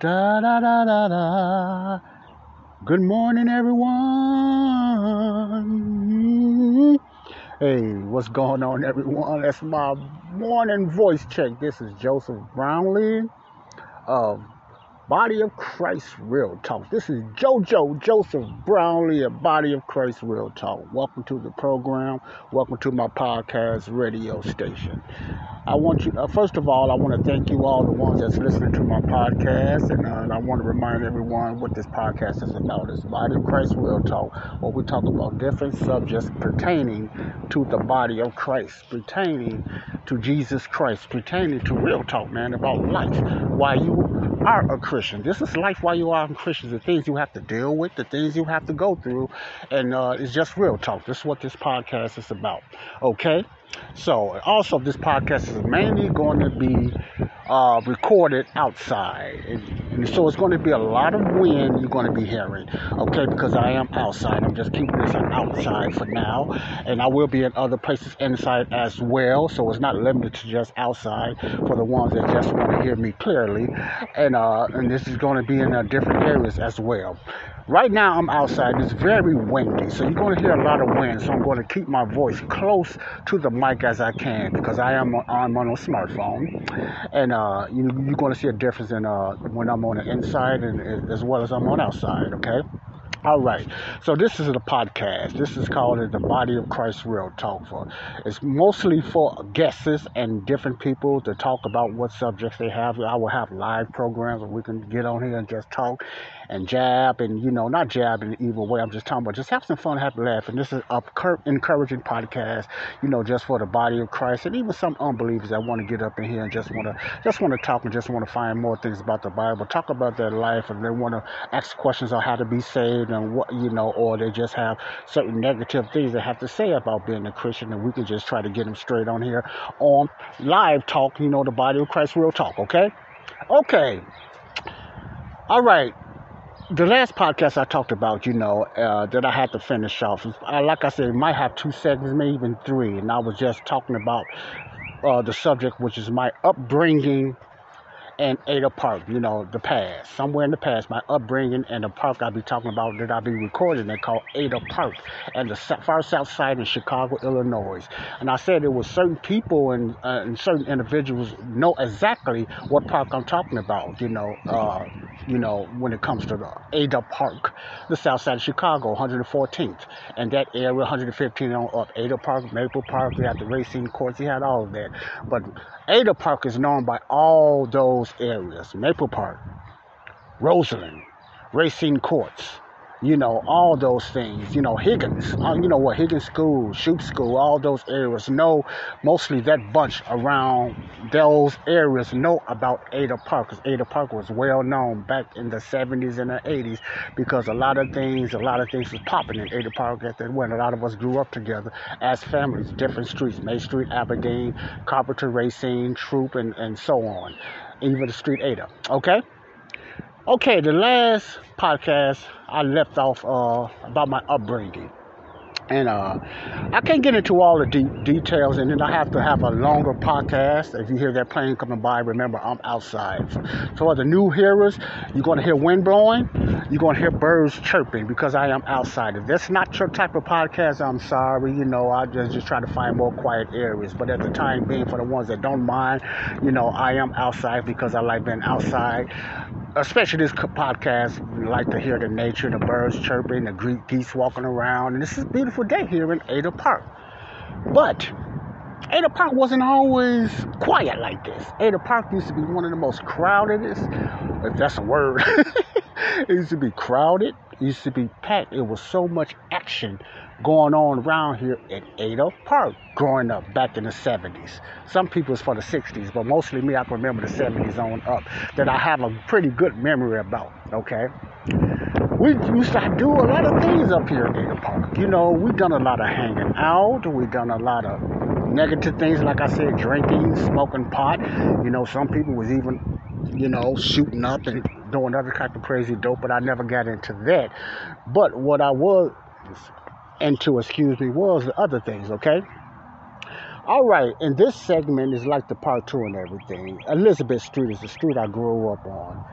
Da da da da da. Good morning, everyone. Hey, what's going on, everyone? That's my morning voice check. This is Joseph Brownlee of Body of Christ Real Talk. This is JoJo Joseph Brownlee of Body of Christ Real Talk. Welcome to the program. Welcome to my podcast radio station. I want you, uh, first of all, I want to thank you all, the ones that's listening to my podcast, and, uh, and I want to remind everyone what this podcast is about. It's Body of Christ Real Talk, where we talk about different subjects pertaining to the body of Christ, pertaining to Jesus Christ, pertaining to real talk, man, about life. Why you are a Christian. This is life while you are a Christian. The things you have to deal with, the things you have to go through, and uh, it's just real talk. This is what this podcast is about. Okay? So, also, this podcast is mainly going to be uh, recorded outside. And, and, so, it's going to be a lot of wind you're going to be hearing, okay? Because I am outside. I'm just keeping this outside for now. And I will be in other places inside as well. So, it's not limited to just outside for the ones that just want to hear me clearly. And, uh, and this is going to be in uh, different areas as well. Right now, I'm outside. It's very windy, so you're going to hear a lot of wind. So I'm going to keep my voice close to the mic as I can because I am I'm on a smartphone, and uh, you, you're going to see a difference in uh, when I'm on the inside and as well as I'm on outside. Okay. All right. So this is the podcast. This is called the Body of Christ Real Talk. For it's mostly for guests and different people to talk about what subjects they have. I will have live programs where we can get on here and just talk and jab and you know not jab in an evil way. I'm just talking about just have some fun, have a laugh. And this is a encouraging podcast, you know, just for the body of Christ and even some unbelievers that want to get up in here and just want to just want to talk and just want to find more things about the Bible, talk about their life, and they want to ask questions on how to be saved and what you know, or they just have certain negative things they have to say about being a Christian, and we can just try to get them straight on here on live talk. You know, the body of Christ, real talk. Okay, okay. All right the last podcast I talked about, you know, uh, that I had to finish off, uh, like I said, might have two segments, maybe even three. And I was just talking about uh, the subject, which is my upbringing and Ada Park, you know, the past. Somewhere in the past, my upbringing and the park I'll be talking about that I'll be recording, they call Ada Park and the far south side in Chicago, Illinois. And I said there was certain people and, uh, and certain individuals know exactly what park I'm talking about, you know, uh, you know, when it comes to the Ada Park, the south side of Chicago, 114th, and that area, 115 on up, Ada Park, Maple Park, we had the Racine Courts, we had all of that. But Ada Park is known by all those areas Maple Park, Roseland, Racine Courts, you know, all those things, you know, Higgins, uh, you know what, Higgins School, Shoop School, all those areas know, mostly that bunch around those areas know about Ada Park, because Ada Park was well known back in the 70s and the 80s, because a lot of things, a lot of things was popping in Ada Park at that when a lot of us grew up together as families, different streets, May Street, Aberdeen, Carpenter Racine, Throop, and, and so on, even the street Ada, okay? Okay, the last podcast I left off uh, about my upbringing. And uh, I can't get into all the de- details, and then I have to have a longer podcast. If you hear that plane coming by, remember I'm outside. So, for the new hearers, you're going to hear wind blowing, you're going to hear birds chirping because I am outside. If that's not your type of podcast, I'm sorry. You know, I just just try to find more quiet areas. But at the time being, for the ones that don't mind, you know, I am outside because I like being outside especially this podcast, we like to hear the nature, the birds chirping, the geese walking around, and this is a beautiful day here in Ada Park. But Ada Park wasn't always quiet like this. Ada Park used to be one of the most crowdedest, if that's a word. it used to be crowded. Used to be packed. It was so much action going on around here at Ada Park growing up back in the 70s. Some people it's for the 60s, but mostly me, I can remember the 70s on up that I have a pretty good memory about, okay? We used to do a lot of things up here at Ada Park. You know, we done a lot of hanging out. We done a lot of negative things, like I said, drinking, smoking pot. You know, some people was even, you know, shooting up and doing other type of crazy dope, but I never got into that. But what I was into, excuse me, was the other things, okay? All right, and this segment is like the part two and everything. Elizabeth Street is the street I grew up on.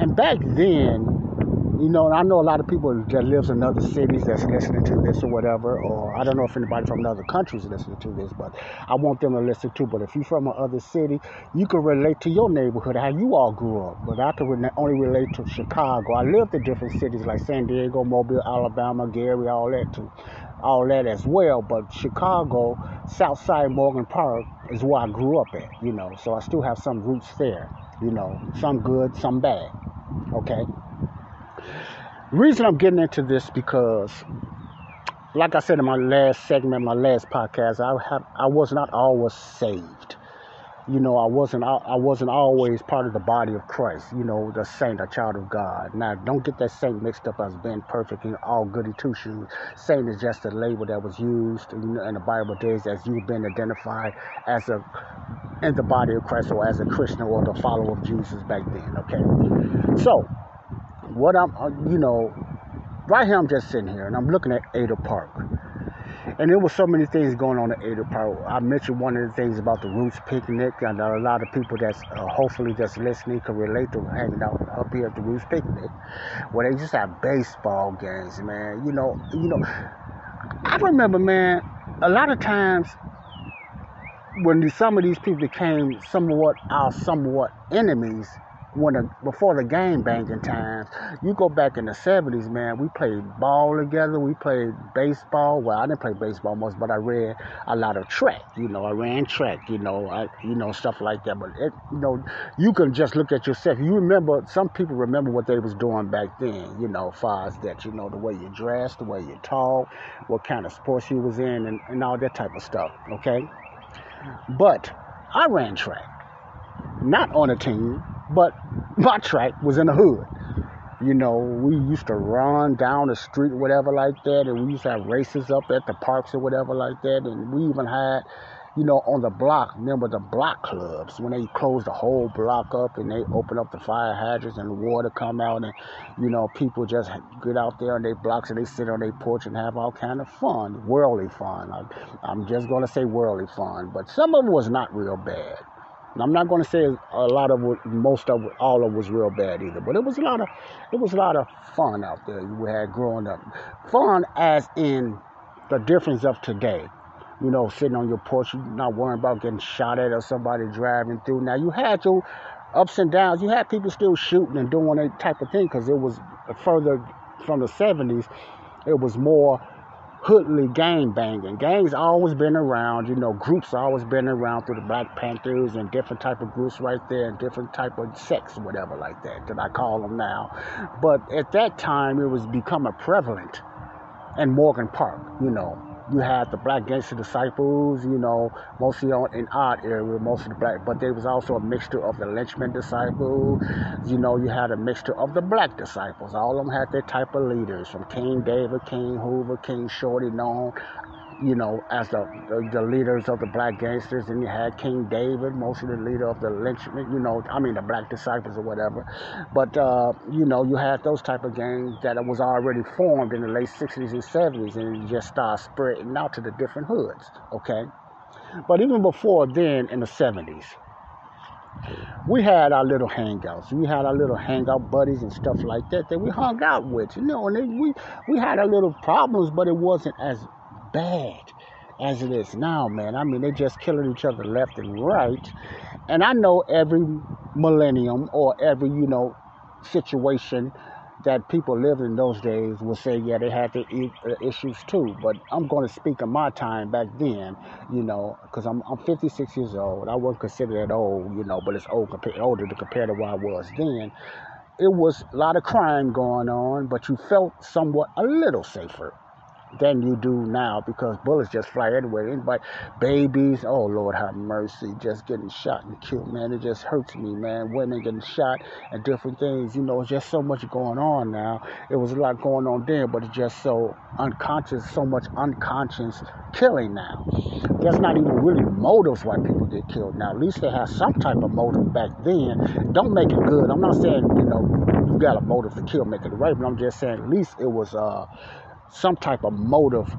And back then, you know, and I know a lot of people that lives in other cities that's listening to this or whatever, or I don't know if anybody from other countries is listening to this, but I want them to listen too. But if you're from another city, you can relate to your neighborhood, how you all grew up. But I can only relate to Chicago. I lived in different cities like San Diego, Mobile, Alabama, Gary, all that too, all that as well. But Chicago, Southside Morgan Park is where I grew up at, you know. So I still have some roots there, you know, some good, some bad. Okay. Reason I'm getting into this because, like I said in my last segment, my last podcast, I have I was not always saved. You know, I wasn't I wasn't always part of the body of Christ. You know, the saint, a child of God. Now, don't get that saint mixed up as being perfect and all goody two shoes. Saint is just a label that was used in, in the Bible days as you've been identified as a in the body of Christ or as a Christian or the follower of Jesus back then. Okay, so what I'm, uh, you know, right here I'm just sitting here and I'm looking at Ada Park. And there was so many things going on at Ada Park. I mentioned one of the things about the Roots Picnic, and a lot of people that's uh, hopefully just listening can relate to hanging out up here at the Roots Picnic, where they just have baseball games, man. You know, you know. I remember, man, a lot of times when some of these people became somewhat our somewhat enemies when the, before the game banging times, you go back in the 70s, man, we played ball together. We played baseball. Well, I didn't play baseball much, but I read a lot of track. You know, I ran track, you know, I, you know, stuff like that. But, it, you know, you can just look at yourself. You remember, some people remember what they was doing back then, you know, far as that, you know, the way you dressed, the way you talk, what kind of sports you was in, and, and all that type of stuff, okay? But I ran track. Not on a team, but my track was in the hood. You know, we used to run down the street, whatever like that, and we used to have races up at the parks or whatever like that. And we even had, you know, on the block, remember the block clubs when they closed the whole block up and they open up the fire hydrants and the water come out and you know people just get out there on their blocks and they sit on their porch and have all kind of fun, worldly fun. I, I'm just gonna say worldly fun, but some of it was not real bad. I'm not going to say a lot of most of all of was real bad either, but it was a lot of, it was a lot of fun out there we had growing up. Fun as in the difference of today. You know, sitting on your porch, not worrying about getting shot at or somebody driving through. Now you had your ups and downs. You had people still shooting and doing that type of thing because it was further from the 70s. It was more hoodly gang banging. Gangs always been around, you know, groups always been around through the Black Panthers and different type of groups right there and different type of sects, whatever like that, that I call them now. But at that time, it was becoming prevalent in Morgan Park, you know. You had the Black Gangster Disciples, you know, mostly on in art area, most of the black, but there was also a mixture of the Lynchman disciples. You know, you had a mixture of the black disciples. All of them had their type of leaders, from King David, King Hoover, King Shorty, known you know, as the, the, the, leaders of the black gangsters, and you had King David, mostly the leader of the lynchmen, you know, I mean the black disciples or whatever. But uh, you know, you had those type of gangs that was already formed in the late 60s and 70s, and it just started spreading out to the different hoods. Okay, but even before then, in the 70s. We had our little hangouts. We had our little hangout buddies and stuff like that that we hung out with, you know. And they, we we had our little problems, but it wasn't as bad as it is now, man. I mean, they're just killing each other left and right. And I know every millennium or every, you know, situation that people lived in those days will say, yeah, they had their uh, issues too. But I'm going to speak of my time back then, you know, because I'm, I'm 56 years old. I wasn't considered that old, you know, but it's old compared, older to compare to what I was then it was a lot of crime going on, but you felt somewhat a little safer than you do now because bullets just fly everywhere. Anybody, babies, oh Lord have mercy, just getting shot and killed, man. It just hurts me, man. Women getting shot and different things. You know, just so much going on now. It was a lot going on then, but it's just so unconscious, so much unconscious killing now. There's not even really motives why people get killed now. At least they had some type of motive back then. Don't make it good. I'm not saying, you know, you got a motive to kill, make it right, but I'm just saying at least it was uh some type of motive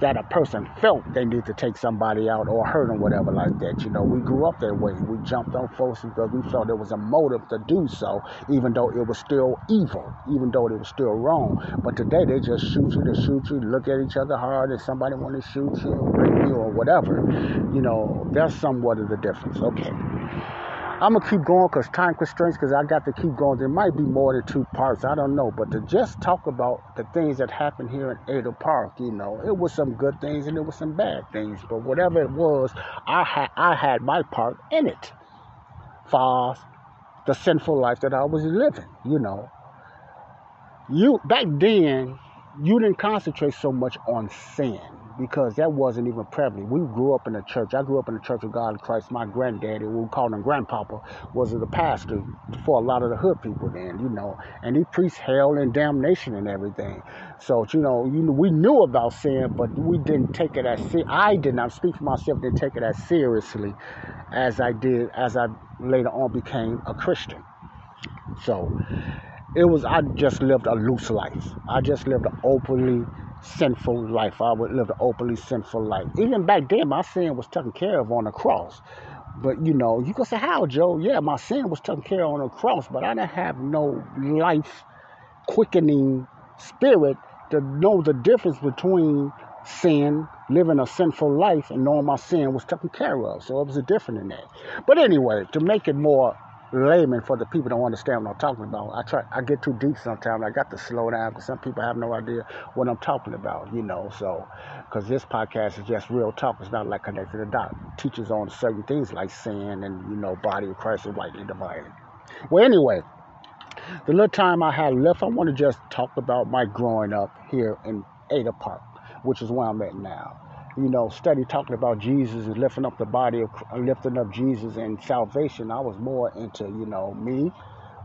that a person felt they need to take somebody out or hurt them, whatever like that. You know, we grew up that way. We jumped on folks because we felt there was a motive to do so, even though it was still evil, even though it was still wrong. But today they just shoot you to shoot you, look at each other hard, and somebody want to shoot you or rape you or whatever. You know, that's somewhat of the difference. Okay. I'm gonna keep going because time constraints. Because I got to keep going. There might be more than two parts. I don't know. But to just talk about the things that happened here in Ada Park, you know, it was some good things and it was some bad things. But whatever it was, I had I had my part in it. For the sinful life that I was living, you know. You back then, you didn't concentrate so much on sin because that wasn't even prevalent. We grew up in a church. I grew up in the Church of God in Christ. My granddaddy, we called him Grandpapa, was the pastor for a lot of the hood people then, you know, and he preached hell and damnation and everything. So, you know, you know, we knew about sin, but we didn't take it as se- I did not speak for myself, didn't take it as seriously as I did as I later on became a Christian. So it was I just lived a loose life. I just lived an openly sinful life. I would live an openly sinful life. Even back then, my sin was taken care of on the cross. But you know, you can say, How, Joe? Yeah, my sin was taken care of on the cross, but I didn't have no life quickening spirit to know the difference between sin, living a sinful life, and knowing my sin was taken care of. So it was a different in that. But anyway, to make it more layman for the people don't understand what I'm talking about. I try, I get too deep sometimes. I got to slow down because some people have no idea what I'm talking about, you know. So, because this podcast is just real talk. It's not like connected to dot. Teaches on certain things like sin and you know, body of Christ and rightly divided. Well, anyway, the little time I have left, I want to just talk about my growing up here in Ada Park, which is where I'm at now you know, study talking about Jesus and lifting up the body of lifting up Jesus and salvation, I was more into, you know, me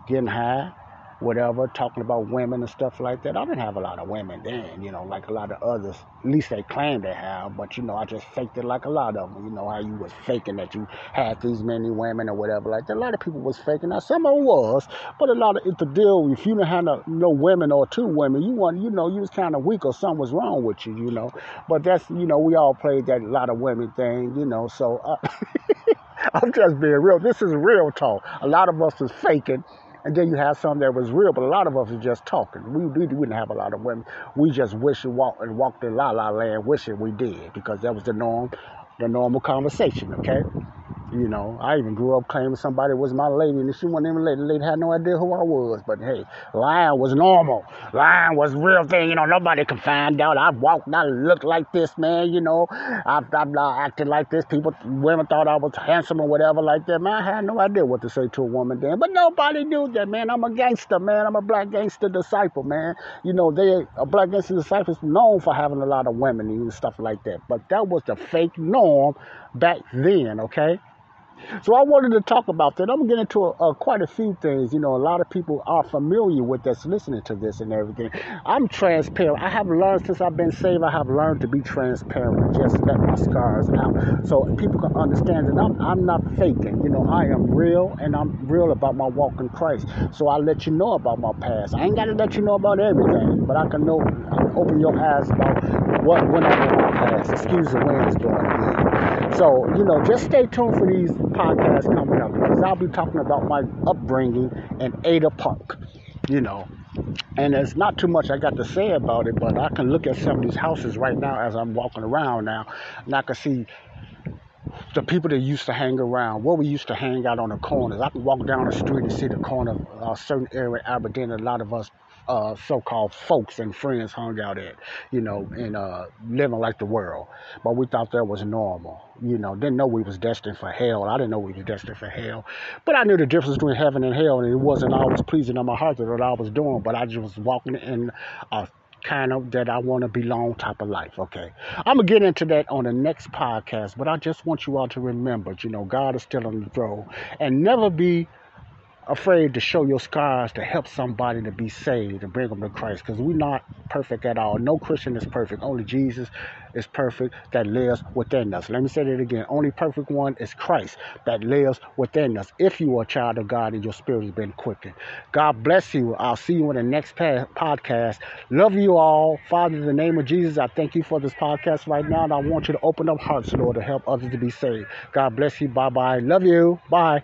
getting high, whatever, talking about women and stuff like that. I didn't have a lot of women then, you know, like a lot of others. At least they claim they have, but you know, I just faked it like a lot of them. You know how you was faking that you had these many women or whatever like that. A lot of people was faking. Now some of them was, but a lot of it the deal. If you didn't have no, no women or two women, you want, you know, you was kind of weak or something was wrong with you, you know. But that's, you know, we all played that lot of women thing, you know. So uh, I'm just being real. This is real talk. A lot of us is faking and then you have some that was real, but a lot of us are just talking. We, we didn't have a lot of women. We just wish and walk and walked in la la land wishing we did because that was the norm, the normal conversation, okay? You know, I even grew up claiming somebody was my lady, and she wasn't even lady. Lady had no idea who I was. But hey, lying was normal. Lying was real thing. You know, nobody can find out. I walked, and I looked like this, man. You know, I, I'm not acting like this. People, women thought I was handsome or whatever like that. Man, I had no idea what to say to a woman then. But nobody knew that, man. I'm a gangster, man. I'm a black gangster disciple, man. You know, they a black gangster disciple is known for having a lot of women and stuff like that. But that was the fake norm back then, okay? So I wanted to talk about that. I'm gonna get into a, a, quite a few things. You know, a lot of people are familiar with us listening to this and everything. I'm transparent. I have learned since I've been saved. I have learned to be transparent just let my scars out, so people can understand that I'm I'm not faking. You know, I am real and I'm real about my walk in Christ. So I let you know about my past. I ain't gotta let you know about everything, but I can know, open your eyes about what went on in my past. Excuse the way it's going again. So you know, just stay tuned for these podcasts coming up because I'll be talking about my upbringing in Ada Park, you know. And there's not too much I got to say about it, but I can look at some of these houses right now as I'm walking around now, and I can see the people that used to hang around, where we used to hang out on the corners. I can walk down the street and see the corner of a certain area, Aberdeen. A lot of us uh, so-called folks and friends hung out at, you know, and uh, living like the world. But we thought that was normal, you know. Didn't know we was destined for hell. I didn't know we was destined for hell, but I knew the difference between heaven and hell, and it wasn't always pleasing in my heart that what I was doing. But I just was walking in a kind of that I want to belong type of life. Okay. I'm going to get into that on the next podcast, but I just want you all to remember, you know, God is still on the throne and never be afraid to show your scars to help somebody to be saved and bring them to Christ because we're not perfect at all. No Christian is perfect. Only Jesus is perfect that lives within us. Let me say that again. Only perfect one is Christ that lives within us. If you are a child of God and your spirit has been quickened. God bless you. I'll see you in the next podcast. Love you all. Father, in the name of Jesus, I thank you for this podcast right now. And I want you to open up hearts, Lord, to help others to be saved. God bless you. Bye bye. Love you. Bye.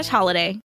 slash holiday.